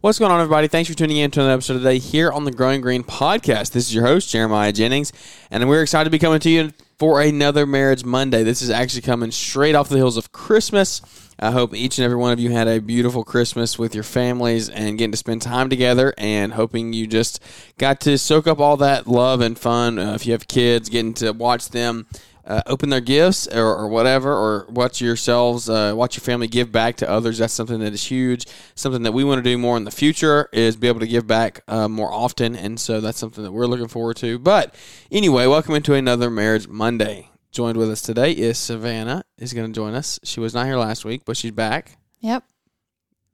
What's going on, everybody? Thanks for tuning in to another episode today here on the Growing Green Podcast. This is your host, Jeremiah Jennings, and we're excited to be coming to you for another Marriage Monday. This is actually coming straight off the hills of Christmas. I hope each and every one of you had a beautiful Christmas with your families and getting to spend time together, and hoping you just got to soak up all that love and fun. Uh, if you have kids, getting to watch them uh, open their gifts or, or, whatever, or watch yourselves, uh, watch your family give back to others. That's something that is huge. Something that we want to do more in the future is be able to give back uh, more often, and so that's something that we're looking forward to. But anyway, welcome into another Marriage Monday. Joined with us today is Savannah. Is going to join us. She was not here last week, but she's back. Yep,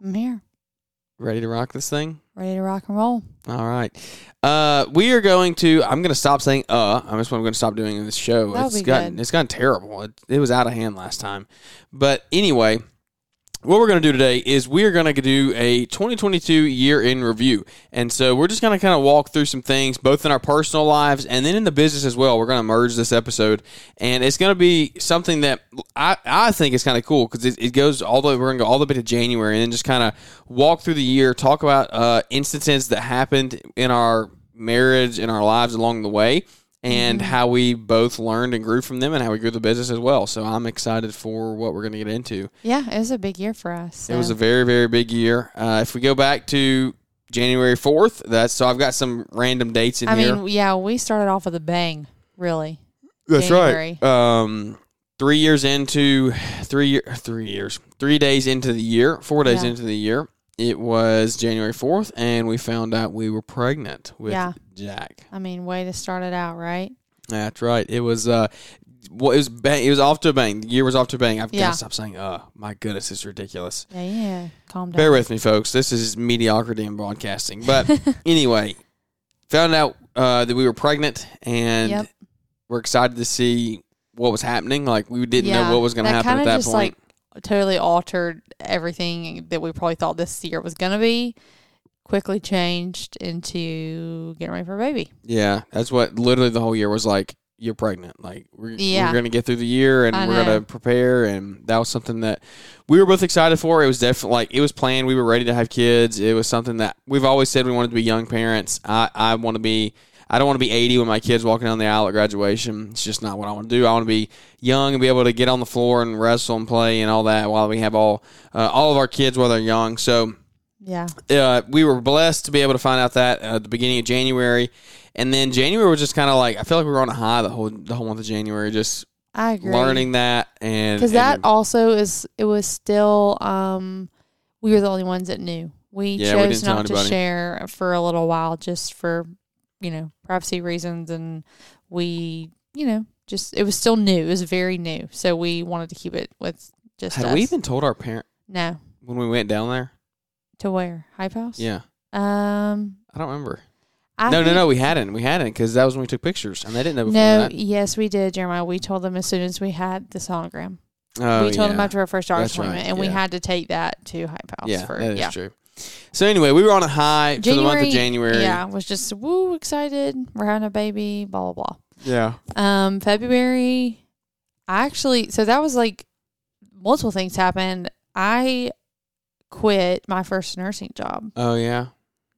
I'm here. Ready to rock this thing? Ready to rock and roll. All right. Uh, we are going to. I'm going to stop saying "uh." I'm just what I'm going to stop doing in this show. That'll it's be gotten good. it's gotten terrible. It, it was out of hand last time. But anyway, what we're going to do today is we are going to do a 2022 year in review, and so we're just going to kind of walk through some things, both in our personal lives and then in the business as well. We're going to merge this episode, and it's going to be something that I, I think is kind of cool because it, it goes all the way. We're going to go all the way to January, and then just kind of walk through the year, talk about uh, instances that happened in our marriage in our lives along the way and Mm-hmm. how we both learned and grew from them and how we grew the business as well. So I'm excited for what we're going to get into. Yeah, it was a big year for us. It was a very, very big year. Uh, if we go back to January 4th, that's so I've got some random dates in I here. I mean, yeah, we started off with a bang, really. That's January. right. Um, three years into three year, three years, three days into the year, four days Yeah. into the year, it was January 4th, and we found out we were pregnant with Yeah. Jack. I mean, way to start it out, right? That's right. It was uh well, it was bang, it was off to a bang. The year was off to a bang. I've got to stop saying uh my goodness, it's ridiculous. Yeah, yeah. Calm down. Bear with me, folks. This is mediocrity in broadcasting. But anyway, found out uh, that we were pregnant and Yep. we're excited to see what was happening. Like we didn't Yeah, know what was going to happen at that just, point. like, totally altered everything that we probably thought this year was going to be. Quickly changed into getting ready for a baby. yeah, that's what literally the whole year was like. You're pregnant. Like we're, Yeah. we're going to get through the year and I we're going to prepare. And that was something that we were both excited for. It was definitely like it was planned. We were ready to have kids. It was something that we've always said we wanted to be young parents. I, I want to be. I don't want to be 80 when my kids walking down the aisle at graduation. It's just not what I want to do. I want to be young and be able to get on the floor and wrestle and play and all that while we have all uh, all of our kids while they're young. So Yeah. uh, we were blessed to be able to find out that at the beginning of January, and then January was just kind of like I feel like we were on a high the whole the whole month of January, just I agree. learning that and because that and- also is it was still um we were the only ones that knew we Yeah, chose didn't not to share for a little while just for you know privacy reasons and we you know just it was still new it was very new so we wanted to keep it with just had us. we even told our parent no when we went down there? to where hype house Yeah, um I don't remember. I no, no, no, we hadn't. We hadn't because that was when we took pictures, and they didn't know before no that. yes we did jeremiah we told them as soon as we had the sonogram Oh, we told them after our first That's right, appointment and we yeah. had to take that to hype house Yeah, for that is yeah true. So anyway, we were on a high for the month of January. Yeah, was just woo excited. We're having a baby, blah blah blah. yeah. Um, February, I actually so that was like multiple things happened. I quit my first nursing job. Oh yeah.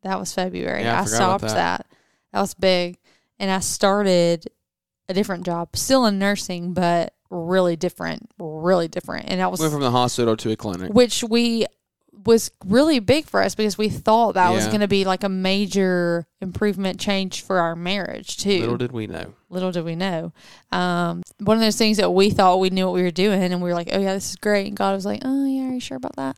That was February. Yeah, I I, stopped that. that. that. was big, and I started a different job, still in nursing, but really different, really different. And I was Went from the hospital to a clinic. which we was really big for us because we thought that was Yeah. going to be like a major improvement change for our marriage too. Little did we know. Little did we know. Um, one of those things that we thought we knew what we were doing, and we were like, "Oh yeah, this is great." And God was like, "Oh yeah, are you sure about that?"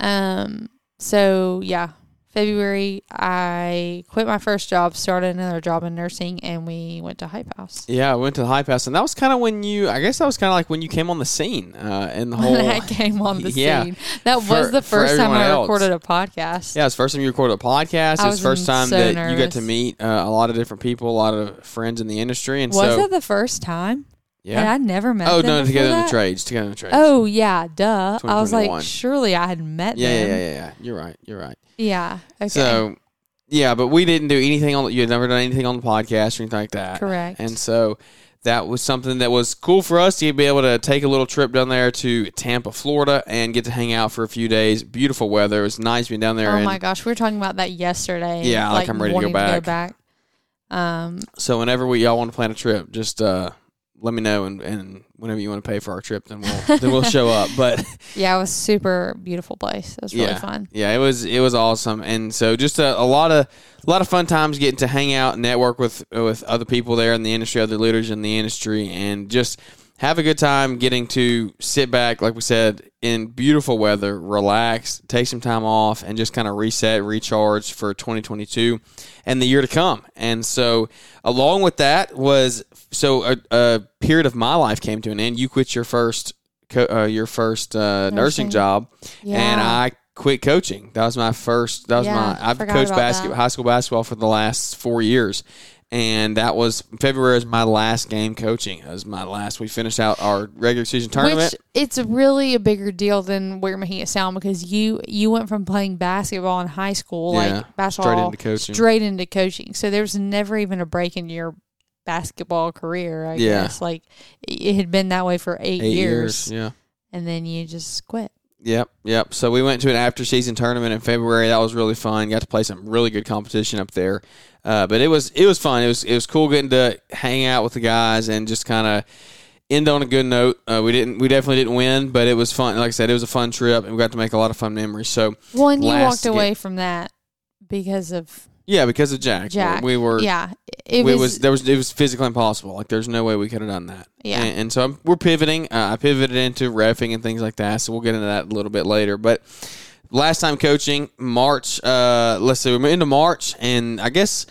Um, so yeah, February, I quit my first job, started another job in nursing, and we went to Hype House. Yeah, I went to the Hype House, and that was kind of when you. I guess that was kind of like when you came on the scene, uh, and the whole. When I came on the Yeah. scene, that For- was the first time I else. recorded a podcast. Yeah, it's the first time you recorded a podcast. It's was the first time so that you got to meet uh, a lot of different people, a lot of friends in the industry, and was so it the first time? Yeah. And I never met. oh them no, together in the that? trades, together in the trades. Oh yeah, duh. I was 2021. like, surely I had met yeah, yeah, them. yeah, yeah, yeah. You're right. You're right. Yeah. Okay. So, yeah, but we didn't do anything on. You had never done anything on the podcast or anything like that. Correct. And so that was something that was cool for us to be able to take a little trip down there to Tampa, Florida, and get to hang out for a few days. Beautiful weather. It was nice being down there. oh and my gosh, we were talking about that yesterday. Yeah, like I'm ready to go wanting back. Um, So whenever we y'all want to plan a trip, just uh, let me know, and, and whenever you want to pay for our trip, then we'll then we'll show up. But yeah, it was super beautiful place. It was really yeah, fun. yeah, it was it was awesome, and so just a, a lot of a lot of fun times getting to hang out, and network with with other people there in the industry, other leaders in the industry, and just have a good time getting to sit back, like we said, in beautiful weather, relax, take some time off, and just kind of reset, recharge for 2022 and the year to come. And so, along with that was so a, a period of my life came to an end. You quit your first co- uh, your first uh, nursing. Nursing. job, Yeah. and I quit coaching. That was my first. That was Yeah, my. I've coached basketball, that. high school basketball for the last four years, and that was February is my last game coaching. It was my last. We finished out our regular season tournament. Which it's really a bigger deal than we're making it sound because you you went from playing basketball in high school, Yeah, like basketball, straight into coaching. straight into coaching. So there was never even a break in your basketball career. I Yeah. guess like it had been that way for eight, Eight years, years. Yeah. and then you just quit. Yep, yep. So we went to an after season tournament in February. That was really fun. Got to play some really good competition up there. Uh, but it was it was fun. It was it was cool getting to hang out with the guys and just kind of end on a good note. Uh, we didn't we definitely didn't win, but it was fun. Like I said, it was a fun trip and we got to make a lot of fun memories. So Well, and you walked away from that because of yeah, because of Jack, Jack. we were yeah. It we was, was, there was it was physically impossible. Like there's no way we could have done that. Yeah. and, and so I'm, we're pivoting. Uh, I pivoted into refing and things like that. So we'll get into that a little bit later. But last time coaching March. Uh, let's see, we're into March, and I guess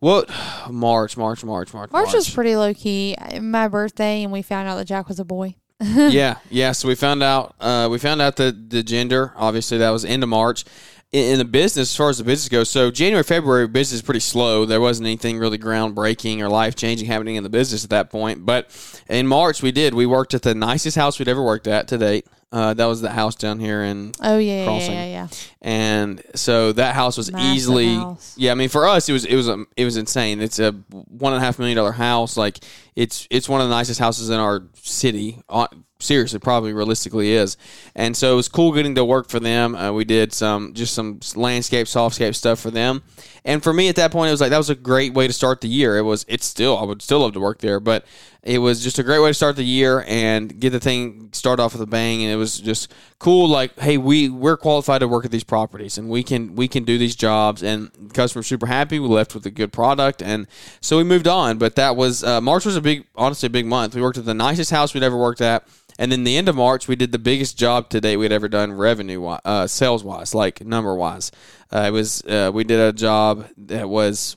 what March, March, March, March, March was pretty low key. My birthday, and we found out that Jack was a boy. yeah, yeah. So we found out uh, we found out the the gender. Obviously, that was into March. In, the business, as far as the business goes, so January, February, business is pretty slow. There wasn't anything really groundbreaking or life changing happening in the business at that point. But in March, we did. We worked at the nicest house we'd ever worked at to date. Uh, that was the house down here in Oh yeah, yeah, Crossing. yeah, yeah. and so that house was Massive easily house. yeah i mean for us it was it was um, it was insane it's a one and a half million dollar house like it's it's one of the nicest houses in our city uh, seriously probably realistically is. And so it was cool getting to work for them. Uh, we did some just some landscape softscape stuff for them. And for me at that point it was like that was a great way to start the year. It was it's still i would still love to work there but it was just a great way to start the year and get the thing start off with a bang. And it was just cool like hey we we're qualified to work at these properties and we can we can do these jobs. And the customers super happy we left with a good product. And so we moved on. But that was uh, march was a big honestly a big month. We worked at the nicest house we'd ever worked at and then the end of march we did the biggest job to date we'd ever done revenue uh, sales wise like number wise uh, it was uh, we did a job that was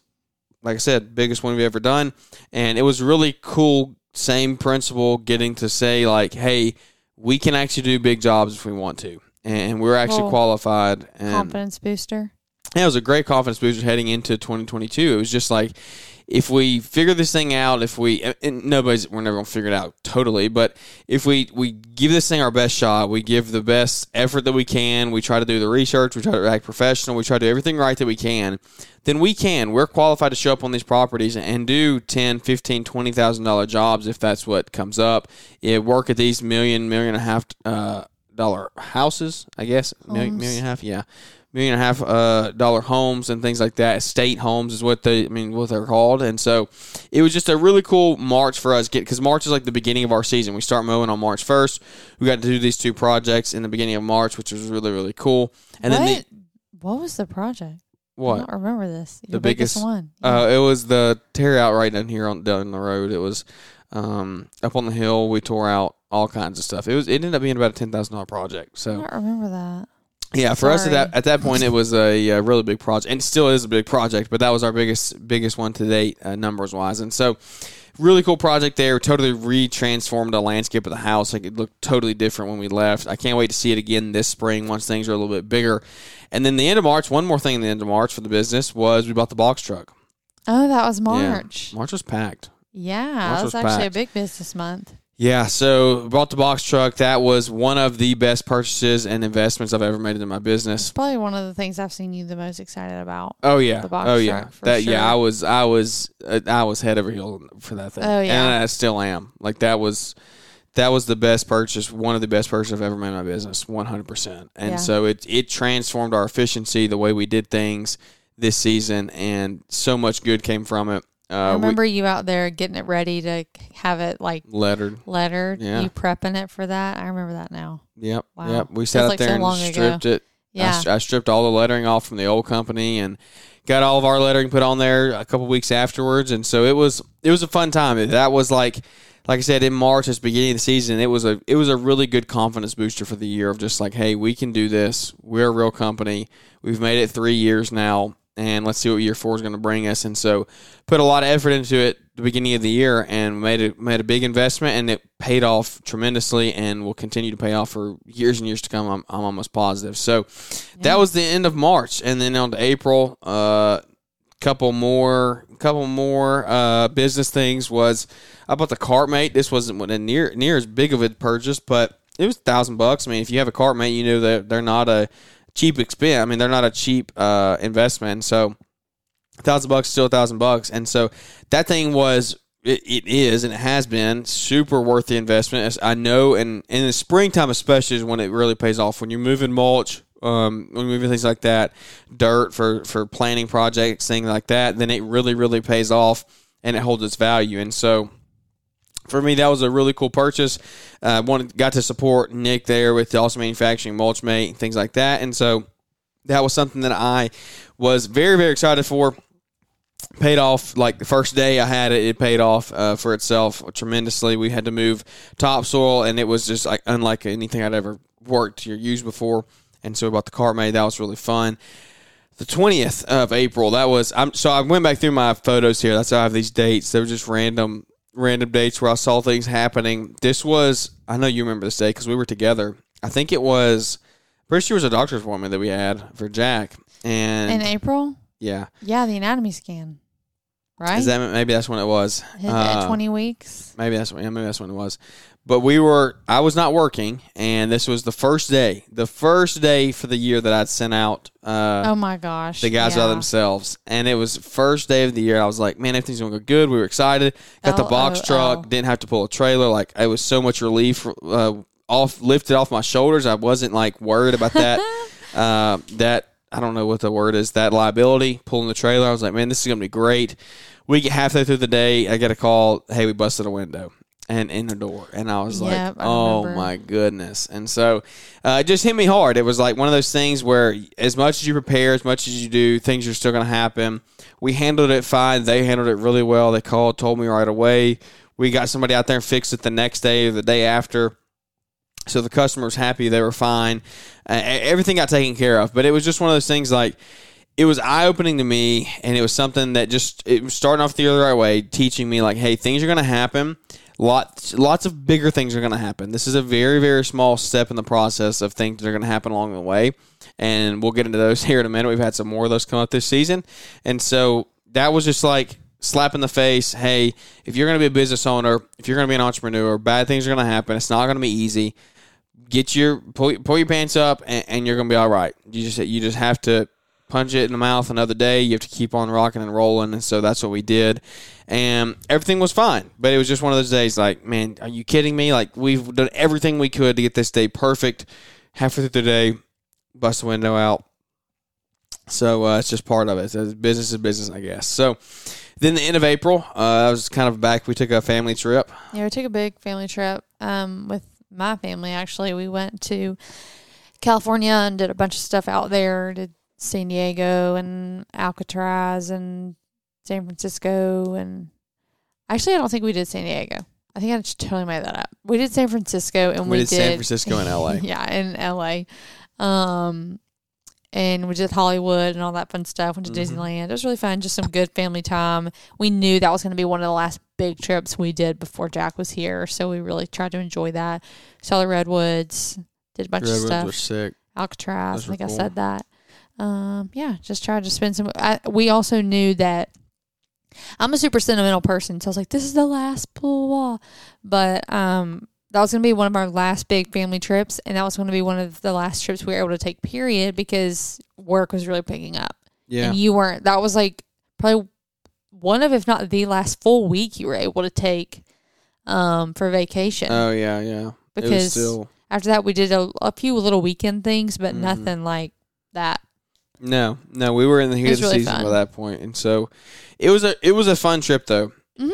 like I said, biggest one we've ever done. And it was really cool, same principle, getting to say, like, hey, we can actually do big jobs if we want to. And we're actually Well, qualified. And Confidence booster. yeah, it was a great confidence booster heading into 2022. It was just like, if we figure this thing out, if we, and nobody's, we're never gonna figure it out totally, but if we we give this thing our best shot, we give the best effort that we can, we try to do the research, we try to act professional, we try to do everything right that we can, then we can. We're qualified to show up on these properties and do ten, fifteen, twenty thousand dollar jobs if that's what comes up. Yeah, work at these million, million and a half uh, dollar houses, I guess, million, million and a half, yeah million and a half uh, dollar homes and things like that. Estate homes is what they, I mean, what they're called. And so it was just a really cool March for us. Because March is like the beginning of our season. We start mowing on March first. We got to do these two projects in the beginning of March, which was really really cool. And what? then the what was the project? I what? don't remember this. The biggest, biggest- one. Uh, it was the tear out right down here on down the road. It was um, up on the hill. We tore out all kinds of stuff. It was it ended up being about a ten thousand dollar project. I So don't remember that. Yeah, for us at that at that point, it was a, uh really big project, and still is a big project. But that was our biggest biggest one to date, uh, numbers wise. And so, really cool project there. Totally re-transformed the landscape of the house. Like it looked totally different when we left. I can't wait to see it again this spring once things are a little bit bigger. And then the end of March, one more thing. In The end of March for the business was we bought the box truck. Oh, that was Yeah. March. March was packed. Yeah, that was actually packed. a big business month. Yeah, so bought the box truck. That was one of the best purchases and investments I've ever made in my business. It's probably one of the things I've seen you the most excited about. Oh yeah, The box oh yeah. That yeah. I was I was uh, I was head over heels for that thing. Oh, yeah. and I still am. Like that was that was the best purchase, one of the best purchases I've ever made in my business, one hundred percent. And Yeah. so it it transformed our efficiency, the way we did things this season, and so much good came from it. I Uh, remember you out there getting it ready to have it like lettered. lettered. Yeah. You prepping it for that. I remember that now. Yep, Wow. yep. We sat like there so and long ago. stripped it. I Yeah. stri- I, stripped all the lettering off from the old company and got all of our lettering put on there a couple weeks afterwards, and so it was it was a fun time. That was like like I said in March, the beginning of the season, it was a it was a really good confidence booster for the year of just like, hey, we can do this. We're a real company. We've made it three years now, and let's see what year four is going to bring us. And so, put a lot of effort into it at the beginning of the year, and made it made a big investment, and it paid off tremendously, and will continue to pay off for years and years to come. I'm, I'm almost positive. So, that was the end of March, and then on to April. Uh, couple more couple more uh, business things was I bought the Cartmate. This wasn't near near as big of a purchase, but it was a thousand bucks. I mean, if you have a Cartmate, you know that they're not a cheap expense. I mean, they're not a cheap uh, investment. So thousand bucks still a thousand bucks, and so that thing was. It, it is and it has been super worth the investment. As I know, and in the springtime especially is when it really pays off. When you're moving mulch, um, when moving things like that, dirt for for planning projects, things like that, then it really really pays off and it holds its value. And so for me, that was a really cool purchase. Uh, wanted got to support Nick there with also manufacturing mulch mate and things like that, and so that was something that I was very very excited for. Paid off like the first day I had it, it paid off uh, for itself tremendously. We had to move topsoil, and it was just like unlike anything I'd ever worked or used before. And so about the Cartmate that was really fun the 20th of April. That was I'm so I went back through my photos here. That's how I have these dates. They were just random random dates where I saw things happening. This was I know you remember this day because we were together. I think it was pretty sure it was a doctor's appointment that we had for Jack. And In April? yeah, Yeah, the anatomy scan. Right? is that maybe that's when it was? Uh, 20 weeks. Maybe that's when, yeah, maybe that's when it was. But we were, I was not working, and this was the first day, the first day for the year that I'd sent out uh, oh my gosh. the guys yeah. by themselves. And it was first day of the year. I was like, man, everything's gonna go good. We were excited. Got the box truck. Didn't have to pull a trailer. Like it was so much relief. Uh, off lifted off my shoulders. I wasn't like worried about that. uh, that I don't know what the word is. That liability pulling the trailer. I was like, man, this is gonna be great. We get halfway through the day. I get a call. Hey, we busted a window. And in the door, and I was Yep, like, I "Oh my goodness!" And so, uh, it just hit me hard. It was like one of those things where, as much as you prepare, as much as you do, things are still going to happen. We handled it fine. They handled it really well. They called, told me right away. We got somebody out there and fixed it the next day or the day after. So the customer happy. They were fine. Uh, everything got taken care of. But it was just one of those things like, it was eye opening to me, and it was something that just it was starting off the other right way, teaching me like, hey, things are going to happen. Lots, lots of bigger things are going to happen. This is a very, very small step in the process of things that are going to happen along the way, and we'll get into those here in a minute. We've had some more of those come up this season, and so that was just like slap in the face. Hey, if you're going to be a business owner, if you're going to be an entrepreneur, bad things are going to happen. It's not going to be easy. Get your pull, pull your pants up, and, and you're to be all right. You just you just have to punch it in the mouth another day. You have to keep on rocking and rolling. And so that's what we did. And everything was fine. But it was just one of those days like, man, are you kidding me? Like, we've done everything we could to get this day perfect. Halfway through the day, bust the window out. So uh, it's just part of it. Business is business, I guess. So then the end of April, uh, I was kind of back. We took a family trip. Yeah, we took a big family trip um, with my family. Actually, we went to California and did a bunch of stuff out there. Did San Diego and Alcatraz and San Francisco and actually, I don't think we did San Diego. I think I just totally made that up. We did San Francisco and We we, did San Francisco and LA. yeah, in LA. Um, and we did Hollywood and all that fun stuff. Went to Mm-hmm. Disneyland. It was really fun. Just some good family time. We knew that was going to be one of the last big trips we did before Jack was here, so we really tried to enjoy that. Saw the redwoods. Did a bunch of Redwoods stuff. were sick. Alcatraz. Those I think were I cool. said that. Um, yeah, just tried to spend some. I, we also knew that I'm a super sentimental person, so I was like, "This is the last blah, blah." But um, that was going to be one of our last big family trips, and that was going to be one of the last trips we were able to take. Period, because work was really picking up, Yeah. and you weren't. That was like probably one of, if not the last full week you were able to take um for vacation. oh yeah, yeah. it was Because still After that, we did a, a few little weekend things, but Mhm. nothing like that. no, no. We were in the heat of the really season fun. by that point, and so it was a it was a fun trip though. Mhm.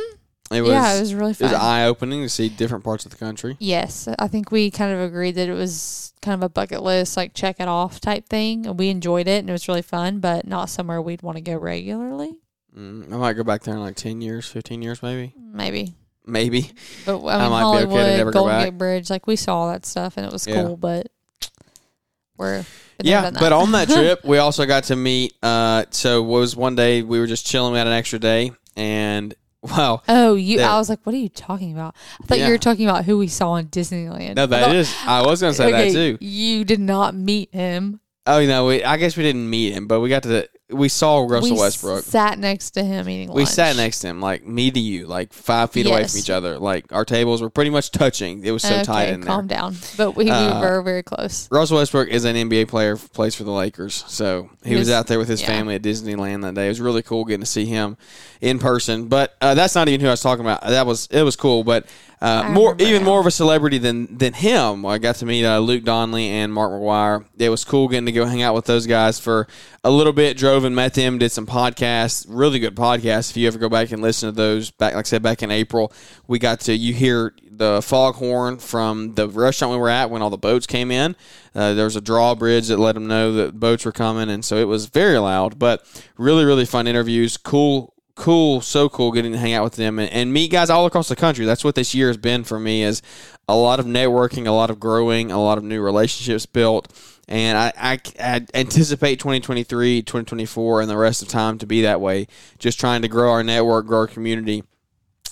It was yeah, it was really fun. it was eye opening to see different parts of the country. yes, I think we kind of agreed that it was kind of a bucket list, like check it off type thing. And we enjoyed it, and it was really fun, but not somewhere we'd want to go regularly. Mm, I might go back there in like ten years, fifteen years, maybe, Maybe, maybe. but I I mean, might be okay to Hollywood, never go Golden back. Gate Bridge, like we saw all that stuff, and it was Yeah. cool. But we're Yeah, but on that trip, we also got to meet. Uh, so it was one day we were just chilling. We had an extra day, and wow, oh, you! that- I was like, what are you talking about? I thought Yeah. you were talking about who we saw in Disneyland. no, I thought- is. I was gonna say okay, that too. You did not meet him. Oh no, we. I guess we didn't meet him, but we got to. We saw Russell we Westbrook. sat next to him eating lunch. We sat next to him, like me to you, like five feet away from each other. Like our tables were pretty much touching. It was so okay, tight in there. calm down. But we, we Uh, were very close. Russell Westbrook is an NBA player, plays for the Lakers. So he was out there with his yeah. family at Disneyland that day. It was really cool getting to see him in person. But uh, that's not even who I was talking about. That was it was cool, but uh, more even now. more of a celebrity than than him. I got to meet uh, Luke Donley and Mark McGuire. It was cool getting to go hang out with those guys for a little bit. Drove and met them. Did some podcasts. Really good podcasts. If you ever go back and listen to those, back like I said back in April, we got to you hear the foghorn from the restaurant we were at when all the boats came in. Uh, there was a drawbridge that let them know that boats were coming, and so it was very loud, but really, really fun interviews. Cool, cool, so cool getting to hang out with them and, and meet guys all across the country. That's what this year has been for me is a lot of networking, a lot of growing, a lot of new relationships built. And I, I, I anticipate 2023, 2024, and the rest of time to be that way. Just trying to grow our network, grow our community.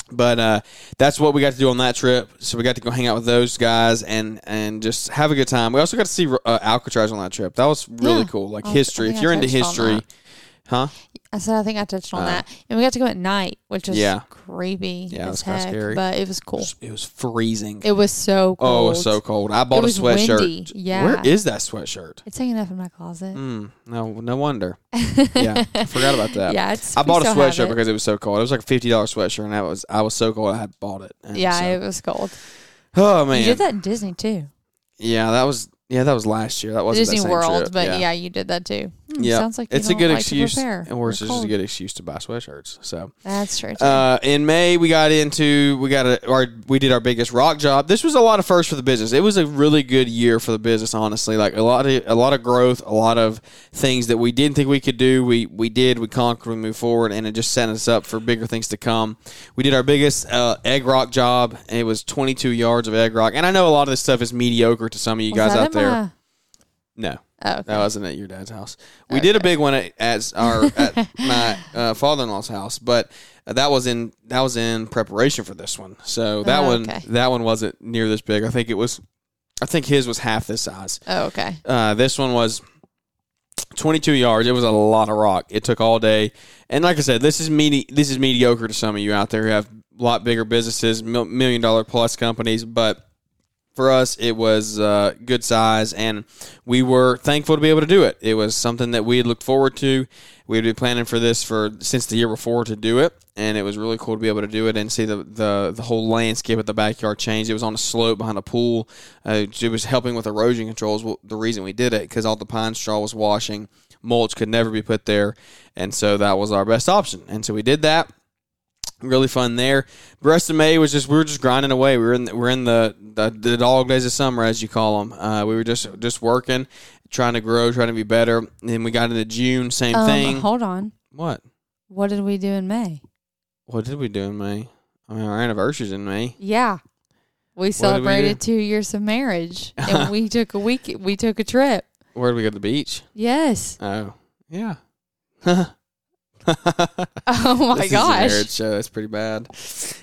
But uh, that's what we got to do on that trip. So we got to go hang out with those guys and and just have a good time. We also got to see uh, Alcatraz on that trip. That was really Yeah. cool. Like I history. If you're into history, huh? I said I think I touched on Uh, that, and we got to go at night, which was Yeah. creepy. Yeah, it was kinda heck, scary. but it was cool. It was freezing. It was so cold. oh, it was so cold. I bought It was a sweatshirt. windy. Yeah. Where is that sweatshirt? It's hanging up in my closet. Mm, no, no wonder. Yeah, I forgot about that. yeah, it's. I bought a sweatshirt it. because it was so cold. It was like a fifty dollars sweatshirt, and I was I was so cold I had bought it. And Yeah, so- it was cold. oh man. You did that in Disney too. Yeah, that was yeah that was last year. That wasn't Disney that same World, trip. but yeah. you did that too. Hmm, Yeah, sounds like it's a good like excuse, prepare. or it's just a good excuse to buy sweatshirts. So, That's true. Uh, in May we got into we got a our we did our biggest rock job. This was a lot of firsts for the business. It was a really good year for the business, honestly. Like a lot of a lot of growth, a lot of things that we didn't think we could do. We we did. We conquered. We moved forward, and it just set us up for bigger things to come. We did our biggest uh, egg rock job. and It was 22 yards of egg rock, and I know a lot of this stuff is mediocre to some of you Was guys out there. my- No. Oh, okay. That wasn't at your dad's house. We did a big one at, at our at my uh, father-in-law's house, but that was in that was in preparation for this one. So that Oh, one okay. that one wasn't near this big. I think it was. I think his was half this size. oh, okay. Uh, this one was 22 yards. It was a lot of rock. It took all day. And like I said, this is medi- this is mediocre to some of you out there who have a lot bigger businesses, mil- million dollar plus companies, but for us it was uh, good size and we were thankful to be able to do it. It was something that we had looked forward to. We had been planning for this for since the year before to do it, and it was really cool to be able to do it and see the the, the whole landscape of the backyard change. It was on a slope behind a pool. Uh, it was helping with erosion controls. The reason we did it because all the pine straw was washing, mulch could never be put there, and so that was our best option. And so we did that. Really fun there. The rest of May was just we were just grinding away. We were in the, we're in the, the the dog days of summer as you call them. Uh, we were just just working, trying to grow, trying to be better. And then we got into June, same Um, thing. hold on. What? What did we do in May? What did we do in May? I mean, our anniversary's in May. Yeah. We did we celebrated two years of marriage, and we took a week. We took a trip. Where did we go to the beach? Yes. Oh, yeah. Oh my This is a marriage show. That's pretty bad.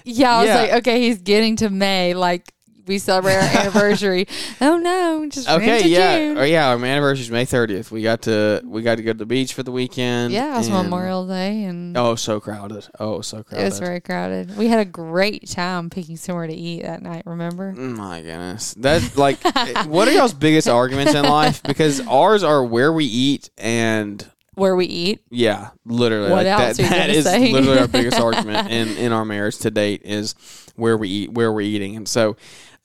Yeah, I was Yeah. like, okay, he's getting to May. Like we celebrate our anniversary. oh no, just ran Okay, to yeah, June. oh, yeah. Our anniversary is May thirtieth. We got to we got to go to the beach for the weekend. Yeah, it was Memorial Day, and Oh, so crowded. Oh, so crowded. it was very crowded. We had a great time picking somewhere to eat that night. Remember? Mm, my goodness, that's like, what are y'all's biggest arguments in life? Because ours are where we eat and Where we eat. Yeah, literally. What like else that, that gonna say? literally our biggest argument in, in our marriage to date is where we eat, where we're eating. And so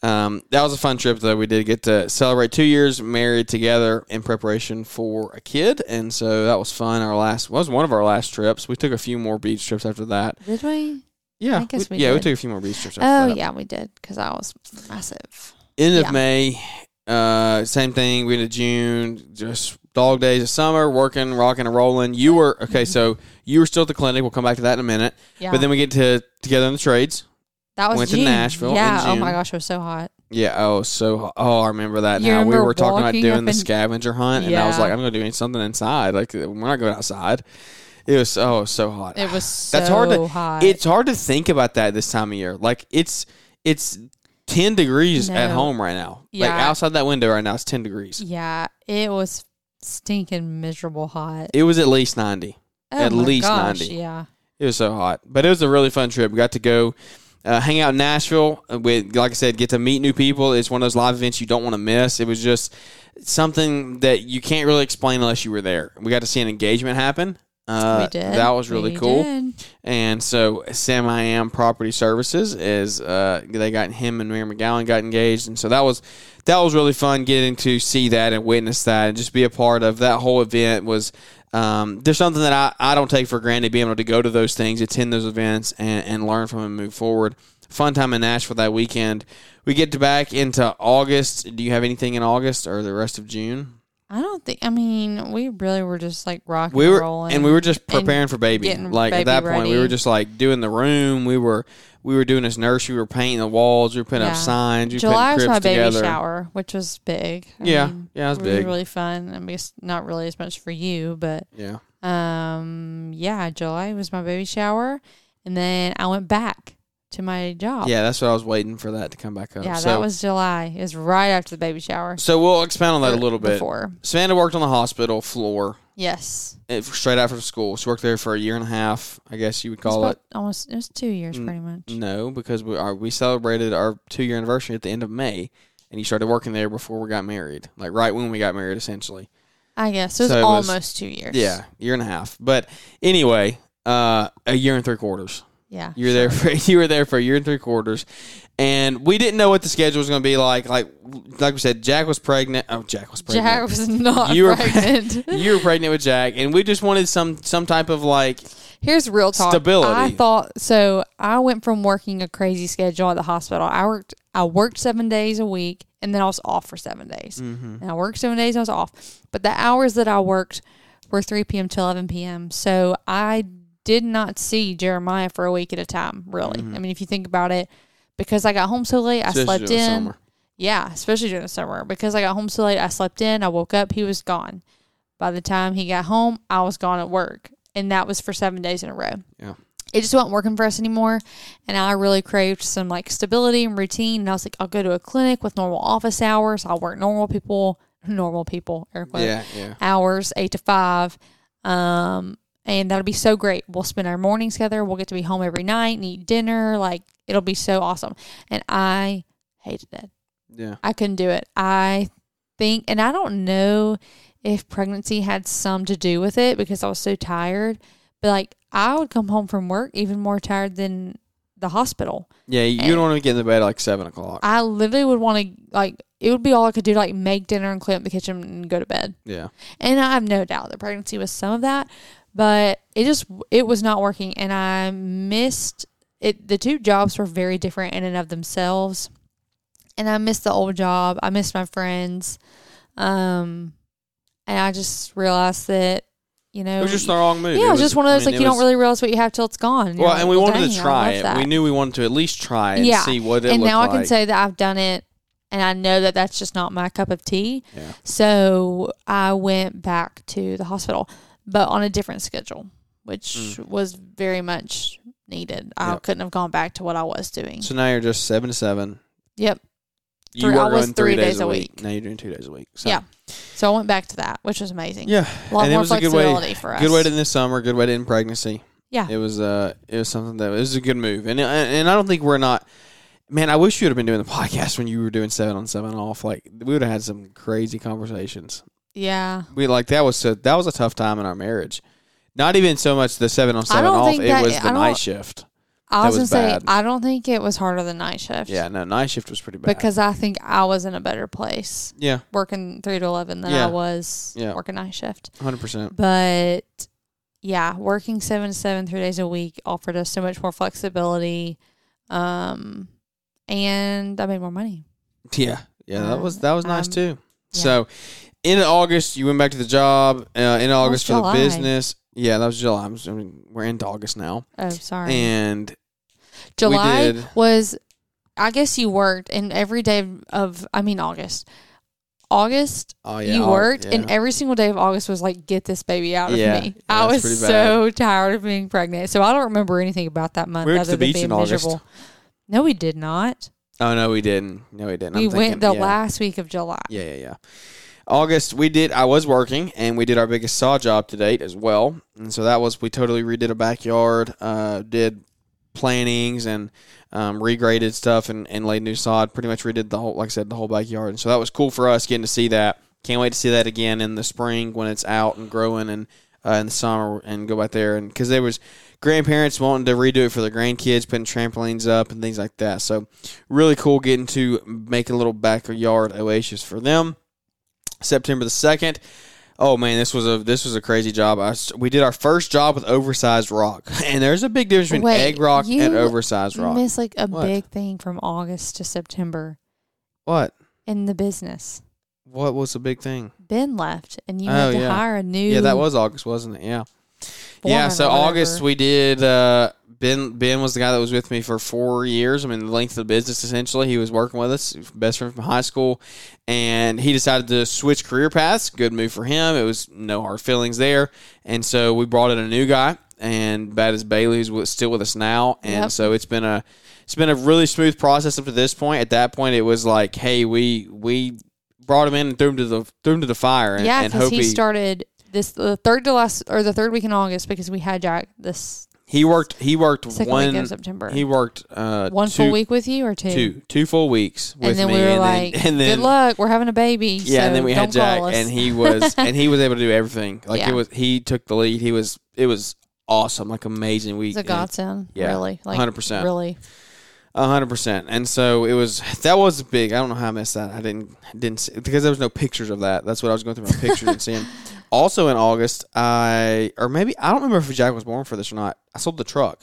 um, that was a fun trip, though. We did get to celebrate two years married together in preparation for a kid. And so that was fun. Our last was one of our last trips. We took a few more beach trips after that. Did we? Yeah, I guess we yeah, we did. took a few more beach trips Oh that. yeah, we did because I was massive. End of May, uh, same thing. We into June, just dog days of summer, working, rocking, and rolling. You were okay, so you were still at the clinic. We'll come back to that in a minute. Yeah, But then we get to together in the trades. that was went to June. Nashville in Yeah. Oh my gosh, it was so hot. Yeah. Oh, so oh, I remember that You now. We were talking about walking doing the and- scavenger hunt, and I was Yeah. like, I'm going to do something inside. Like we're not going outside. It was oh, so hot. It was so That's hard to- hot. It's hard to think about that this time of year. Like it's it's ten degrees at No. home right now. Like Yeah. outside that window right now, it's ten degrees. yeah, it was stinking miserable hot. It was at least ninety. Oh at least gosh, 90. Yeah. It was so hot, but it was a really fun trip. We got to go uh, hang out in Nashville. With like I said, get to meet new people. It's one of those live events you don't want to miss. It was just something that you can't really explain unless you were there. We got to see an engagement happen. Uh, we did. That was really We cool. did. And so Sam I Am Property Services is uh, they got him and Mary McGowan got engaged, and so that was that was really fun getting to see that and witness that and just be a part of that whole event was. Um, there's something that I, I don't take for granted being able to go to those things, attend those events, and, and learn from them and move forward. Fun time in Nashville that weekend. We get to back into August. Do you have anything in August or the rest of June? I don't think. I mean, we really were just like rocking we and were rolling, and we were just preparing for baby. like at baby that point we were just like doing the room. We were we were doing this nursery. We were painting the walls. We were putting up signs. We were July was my baby together. shower, which was big. I yeah. mean, yeah it was big. really fun. I mean, it's not really as much for you, but yeah. um, yeah, July was my baby shower, and then I went back to my job. yeah that's what i was waiting for that to come back up yeah, so, that was July. It was right after the baby shower. so we'll expound on that a little bit before. savannah worked on the hospital floor Yes, eh, straight out from school she worked there for a year and a half i guess you would call it almost it was two years, Mm, pretty much. no because we are we celebrated our two year anniversary at the end of may and you started working there before we got married like right when we got married essentially I guess it was So it was- almost two years. Yeah, year and a half. But anyway, uh, a year and three quarters. Yeah. You were there for you were there for a year and three quarters, and we didn't know what the schedule was going to be like. Like like we said, Jack was pregnant. Oh, Jack was pregnant. Jack was not You were- pregnant. you were pregnant with Jack, and we just wanted some some type of like Here's real talk. Stability. I thought so. I went from working a crazy schedule at the hospital. I worked. I worked seven days a week, and then I was off for seven days. Mm-hmm. And I worked seven days. I was off, but the hours that I worked were three p.m. to eleven p.m. So I did not see Jeremiah for a week at a time. Really, I mean, if you think about it, because I got home so late, I Mm-hmm. especially slept in. summer. Yeah, especially during the summer. Because I got home so late, I slept in. I woke up, he was gone. By the time he got home, I was gone at work. And that was for seven days in a row. Yeah. It just wasn't working for us anymore. And I really craved some like stability and routine. And I was like, I'll go to a clinic with normal office hours. I'll work normal people, normal people, air quotes, Yeah, yeah. hours, eight to five. Um, and that'll be so great. We'll spend our mornings together. We'll get to be home every night and eat dinner. Like it'll be so awesome. And I hated it. Yeah. I couldn't do it. I think, and I don't know if pregnancy had some to do with it because I was so tired, but like I would come home from work even more tired than the hospital. Yeah, you And- don't want to get in the bed at like seven o'clock. I literally would want to, like, it would be all I could do to like make dinner and clean up the kitchen and go to bed. yeah. And I have no doubt that pregnancy was some of that, but it just, it was not working. And I missed it. The two jobs were very different in and of themselves. And I missed the old job. I missed my friends. Um, and I just realized that, you know, It was just the wrong move. yeah, it was just one of I those mean, like you don't really realize what you have till it's gone. You're Well, like, and we wanted dang, to try it. that. We knew we wanted to at least try and Yeah. see what it and now. I can say that I've done it and I know that that's just not my cup of tea. Yeah. So I went back to the hospital, but on a different schedule, which was very much needed. I Mm. Yep. couldn't have gone back to what I was doing. So now you're just seven to seven. yep. You Three- were I was three three days, days a week. week. Now you're doing two days a week. So. Yeah. So I went back to that, which was amazing. Yeah. A lot and it more was a good way. flexibility for us. Good way to end the summer. Good way to end pregnancy. Yeah. It was uh it was something that it was a good move, and and I don't think we're not. Man, I wish you would have been doing the podcast when you were doing seven on seven off. Like we would have had some crazy conversations. Yeah. We like that was a, that was a tough time in our marriage. Not even so much the seven on seven off. It that- was the night shift. I was, was gonna say. I don't think it was harder than night shift. Yeah, no, night shift was pretty bad. Because I think I was in a better place yeah, working three to eleven than Yeah. I was Yeah. working night shift. hundred percent. But yeah, working seven to seven, three days a week offered us so much more flexibility. Um and I made more money. Yeah, yeah, that Um, was that was nice um, too. yeah. So, in August, you went back to the job. Uh, in August for July. the business. Yeah, that was July. I'm, I mean, we're into August now, Oh, sorry. and July did. was I guess you worked and every day of I mean August. August oh yeah, you worked yeah. and every single day of August was like get this baby out of Yeah, me. I that's was pretty so tired of being pregnant. So I don't remember anything about that month We went to other the than beach being in August. miserable. No, we did not. oh no, we didn't. No, we didn't. we I'm went thinking, the yeah. last week of July. Yeah, yeah, yeah. August, we did. I was working, and we did our biggest sod job to date as well. And so that was we totally redid a backyard, uh, did plantings and um, regraded stuff, and, and laid new sod. Pretty much redid the whole, like I said, the whole backyard. And so that was cool for us getting to see that. Can't wait to see that again in the spring when it's out and growing, and uh, in the summer and go back there. And because there was grandparents wanting to redo it for their grandkids, putting trampolines up and things like that. So really cool getting to make a little backyard oasis for them. September the second. Oh man, this was a this was a crazy job. I we did our first job with oversized rock, and there's a big difference between Wait, egg rock and oversized rock. Missed like a What? big thing from August to September what? in the business. What was the big thing? Ben left and you Oh, had to yeah. hire a new Yeah, that was August, wasn't it? Yeah. Yeah, so. August we did. Uh, ben Ben was the guy that was with me for four years. I mean, the length of the business essentially. He was working with us, best friend from high school, and he decided to switch career paths. Good move for him. It was no hard feelings there, and so we brought in a new guy, and that is Bailey, who's still with us now, and Yep. so it's been a it's been a really smooth process up to this point. At that point, it was like, hey, we we brought him in and threw him to the threw him to the fire, and, Yeah, because hope he started this the third to last or the third week in August because we had Jack this he worked he worked second one week of September. He worked uh, One two, full week with you or two? two two full weeks with and then me, we were and like, then, and then "Good luck, we're having a baby." yeah, so and then we had Jack, and he was and he was able to do everything. Like Yeah. it was, he took the lead. He was it was awesome, like amazing week. it's a godsend. Yeah, really, like 100%. Really, A hundred percent. And so it was that was big. I don't know how I missed that. I didn't didn't see, because there was no pictures of that. That's what I was going through my pictures and seeing. Also in August, I or maybe I don't remember if Jack was born for this or not. I sold the truck.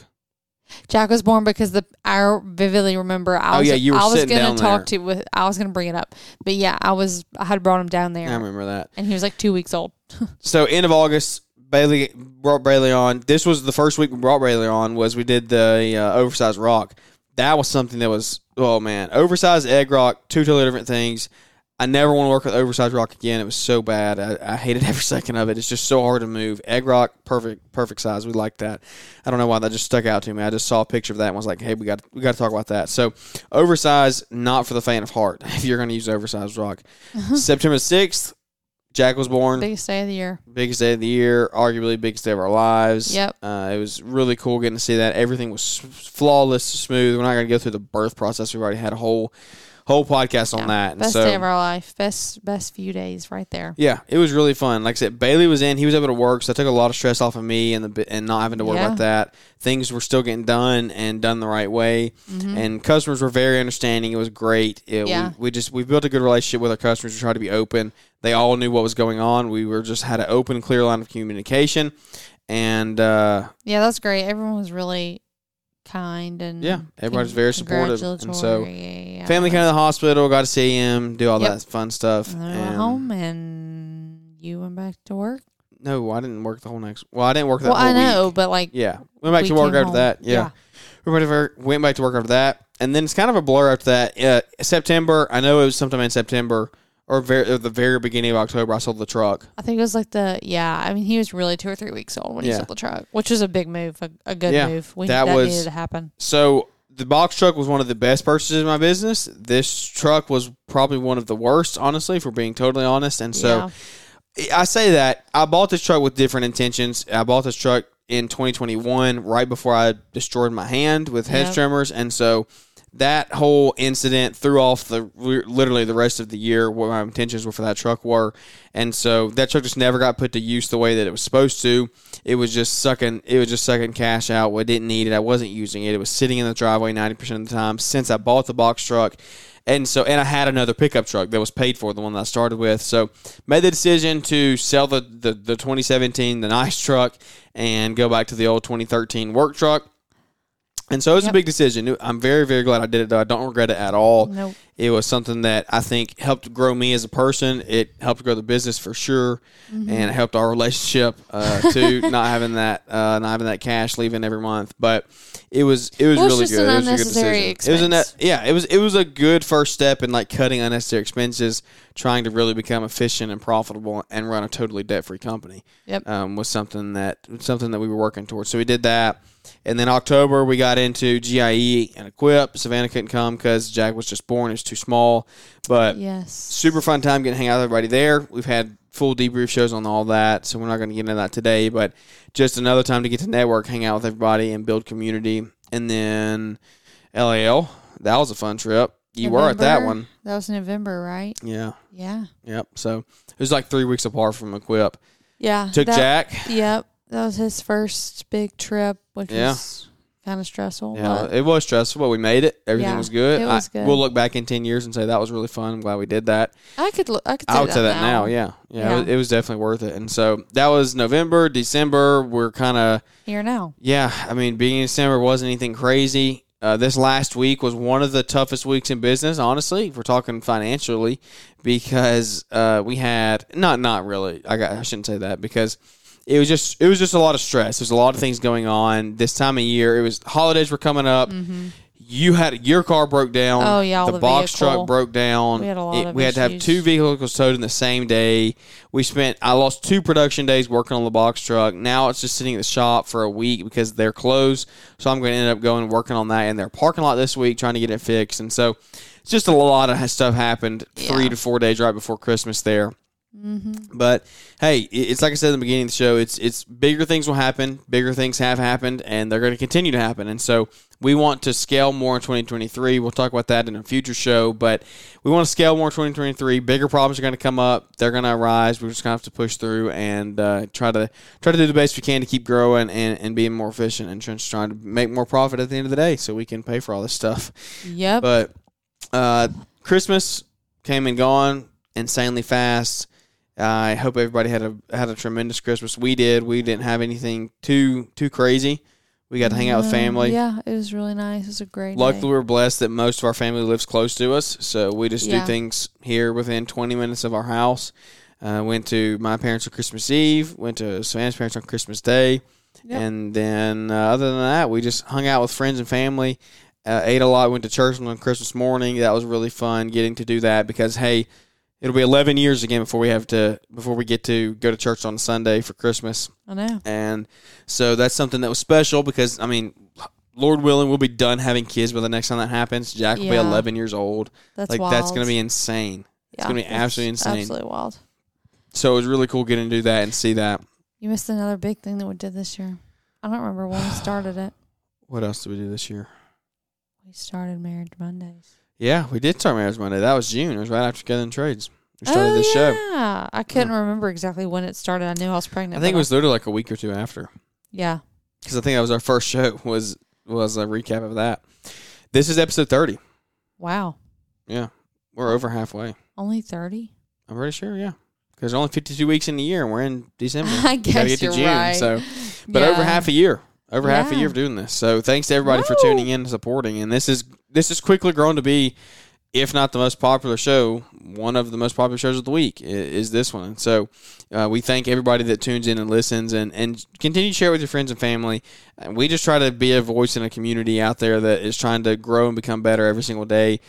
Jack was born because the I vividly remember. I Oh, was, yeah, you were I was sitting gonna down talk there. to with. I was gonna bring it up, but yeah, I was. I had brought him down there, I remember that. and he was like two weeks old. So end of August, Bailey brought Bailey on. This was the first week we brought Bailey on. Was we did the uh, oversized rock. That was something that was oh man, oversized egg rock, two totally different things. I never want to work with oversized rock again. It was so bad. I, I hated every second of it. It's just so hard to move. Egg rock, perfect, perfect size. We like that. I don't know why that just stuck out to me. I just saw a picture of that and was like, hey, we got we got to talk about that. So oversized, not for the faint of heart. If you're going to use oversized rock, September sixth, Jack was born Biggest day of the year. biggest day of the year, arguably biggest day of our lives. Yep. Uh, it was really cool getting to see that. Everything was flawless, smooth. We're not going to go through the birth process. We've already had a whole whole podcast on Yeah. that. And Best so, day of our life. Best best few days right there. yeah, it was really fun. Like I said, Bailey was in. He was able to work, so I took a lot of stress off of me and the and not having to worry Yeah. about that. Things were still getting done and done the right way, and customers were very understanding. It was great. It, Mm-hmm. Yeah. we, we just we built a good relationship with our customers. We tried to be open. They all knew what was going on. We were just had an open, clear line of communication, and uh, Yeah, that's great. Everyone was really kind and Yeah, everybody's very supportive, and so. Yeah, yeah. family came to the hospital, got to see him, do all Yep. that fun stuff. And then we went home and you went back to work. No, I didn't work the whole next. Well, I didn't work that Well, whole I know, week. but like Yeah, went back we to work after home. that. Yeah. we went, over, went back to work after that, and then it's kind of a blur after that. Uh, September, I know it was sometime in September or very, or the very beginning of October. I sold the truck. I think it was like the yeah. I mean, he was really two or three weeks old when he Yeah. sold the truck, which was a big move, a, a good Yeah, move. We, that that was- needed to happen. So the box truck was one of the best purchases in my business. This truck was probably one of the worst, honestly, for being totally honest. And so. I say that I bought this truck with different intentions. I bought this truck in 2021, right before I destroyed my hand with hedge Yep. trimmers, and so that whole incident threw off the literally the rest of the year what my intentions were for that truck were, and so that truck just never got put to use the way that it was supposed to. It was just sucking. It was just sucking cash out. I didn't need it. I wasn't using it. It was sitting in the driveway 90 percent of the time since I bought the box truck. And so, and I had another pickup truck that was paid for, the one that I started with. So, made the decision to sell the, the, the 2017, the nice truck, and go back to the old 2013 work truck. And so it was a big decision. I'm very, very glad I did it, though. I don't regret it at all. Nope. It was something that I think helped grow me as a person. It helped grow the business for sure, Mm-hmm. and it helped our relationship uh, too. not having that, uh, not having that cash leaving every month, but it was it was Well, really good. an it was a good decision. It was a net, yeah. It was it was a good first step in like cutting unnecessary expenses, trying to really become efficient and profitable, and run a totally debt free company Yep. um, was something that something that we were working towards. So we did that, and then October we got into GIE and Equip. Savannah couldn't come because Jack was just born; it's too small. But yes. super fun time getting to hang out with everybody there. We've had full debrief shows on all that, so we're not going to get into that today. But just another time to get to network, hang out with everybody, and build community. And then LAL, that was a fun trip. You were at that one, That was November, right? yeah, Yeah. yep. So it was like three weeks apart from Equip. Yeah. Took that- Jack. Yep. That was his first big trip, which Yeah. was kind of stressful. Yeah, it was stressful, but we made it. Everything Yeah, was good. it was I- good. We'll look back in ten years and say that was really fun. I'm glad we did that. I could look, I could I would that say that now. now. Yeah, yeah, It, was, it was definitely worth it. And so that was November, December. We're kind of Here now. yeah. I mean, being in December wasn't anything crazy. Uh, this last week was one of the toughest weeks in business, honestly. If we're talking financially, because uh, we had not not really. I got I shouldn't say that because it was just it was just a lot of stress. There's a lot of things going on this time of year. It was holidays were coming up. You had your car broke down. Mm-hmm. Oh, yeah, the, the box vehicle. truck broke down. We had a lot It- of we had to have two vehicles towed in the same day. We spent I lost two production days working on the box truck. Now it's just sitting at the shop for a week because they're closed. So I'm going to end up going and working on that in their parking lot this week, trying to get it fixed. And so it's just a lot of stuff happened three to four days right before Christmas there. Mm-hmm. But hey, it's like I said in the beginning of the show. It's it's bigger things will happen. Bigger things have happened, and they're going to continue to happen. And so we want to scale more in 2023. We'll talk about that in a future show. But we want to scale more in 2023. Bigger problems are going to come up. They're going to arise. We're just going to have to push through and uh, try to try to do the best we can to keep growing and, and being more efficient and trying to make more profit at the end of the day, so we can pay for all this stuff. Yep. But uh, Christmas came and gone insanely fast. I hope everybody had a had a tremendous Christmas. We did. We didn't have anything too too crazy. We got to hang out with family. Yeah, it was really nice. It was a great Luckily, day. we're blessed that most of our family lives close to us, so we just do things here within 20 minutes of our house. Uh, went to my parents on Christmas Eve. Went to Savannah's parents on Christmas Day, Yep. and then uh, other than that, we just hung out with friends and family. Uh, ate a lot. Went to church on Christmas morning. That was really fun getting to do that because hey, it'll be 11 years again before we have to before we get to go to church on Sunday for Christmas. I know. And so that's something that was special because I mean, Lord willing, we'll be done having kids by the next time that happens. Jack will Yeah. be 11 years old. That's like wild. that's going to be insane. yeah, gonna be that's absolutely insane. Absolutely wild. So it was really cool getting to do that and see that. You missed another big thing that we did this year. I don't remember when we started it. What else did we do this year? We started Marriage Mondays. Yeah, we did start Marriage Monday. That was June. It was right after Together in Trades. We started oh, this show. Oh, yeah. I couldn't remember exactly when it started. I knew I was pregnant. I think it was literally like a week or two after. Yeah. because I think that was our first show was was a recap of that. This is episode thirty. Wow. Yeah, we're over halfway. Only 30? I'm pretty sure. Yeah, because only 52 weeks in the year, and we're in December. I Gotta guess get to June. right. So, but Yeah. over half a year, over half a year of doing this. So thanks to everybody for tuning in and supporting. And this is this is quickly grown to be if not the most popular show, one of the most popular shows of the week is this one. So uh, we thank everybody that tunes in and listens and, and continue to share with your friends and family. And we just try to be a voice in a community out there that is trying to grow and become better every single day.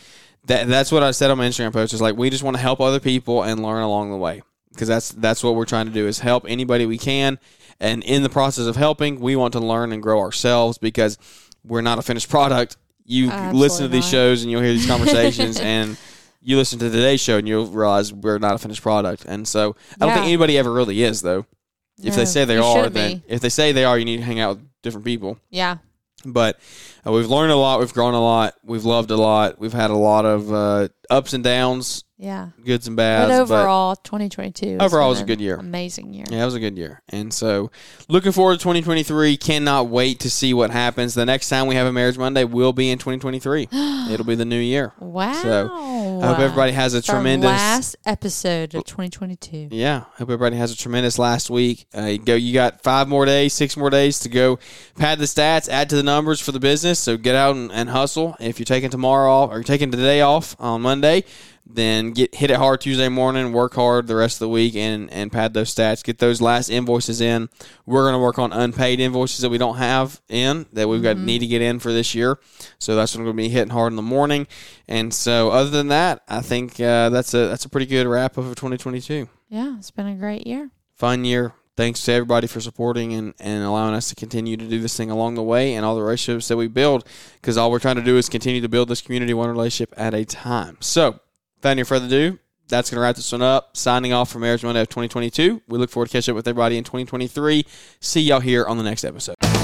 That, that's what I said on my Instagram post is like we just want to help other people and learn along the way because that's that's what we're trying to do is help anybody we can and in the process of helping we want to learn and grow ourselves because we're not a finished product you Absolutely listen to these not. shows and you'll hear these conversations and you listen to today's show and you'll realize we're not a finished product. And so i don't think anybody ever really is though. If they say they you are then if they say they are you need to hang out with different people. Yeah. but uh, we've learned a lot. We've grown a lot. We've loved a lot. We've had a lot of uh, ups and downs Yeah. goods and bads But overall, 2022. Overall, was a good year. Amazing year. Yeah, it was a good year. And so looking forward to 2023. Cannot wait to see what happens. The next time we have a Marriage Monday will be in 2023. It'll be the new year. Wow. So, I hope everybody has a It's tremendous last episode of 2022. Yeah, hope everybody has a tremendous last week. Uh, you go, you got five more days, six more days to go. Pad the stats, add to the numbers for the business. So get out and, and hustle. If you're taking tomorrow off or you're taking today off on Monday, then get hit it hard Tuesday morning. Work hard the rest of the week and and pad those stats. Get those last invoices in. We're going to work on unpaid invoices that we don't have in that we've got need to get in for this year. So that's what I'm going to be hitting hard in the morning. And so other than that, I think uh, that's a that's a pretty good wrap up of 2022 Yeah, it's been a great year. fun year. Thanks to everybody for supporting and, and allowing us to continue to do this thing along the way and all the relationships that we build because all we're trying to do is continue to build this community one relationship at a time. So, without any further ado, that's going to wrap this one up. Signing off for Marriage Monday of 2022. We look forward to catching up with everybody in 2023. See y'all here on the next episode.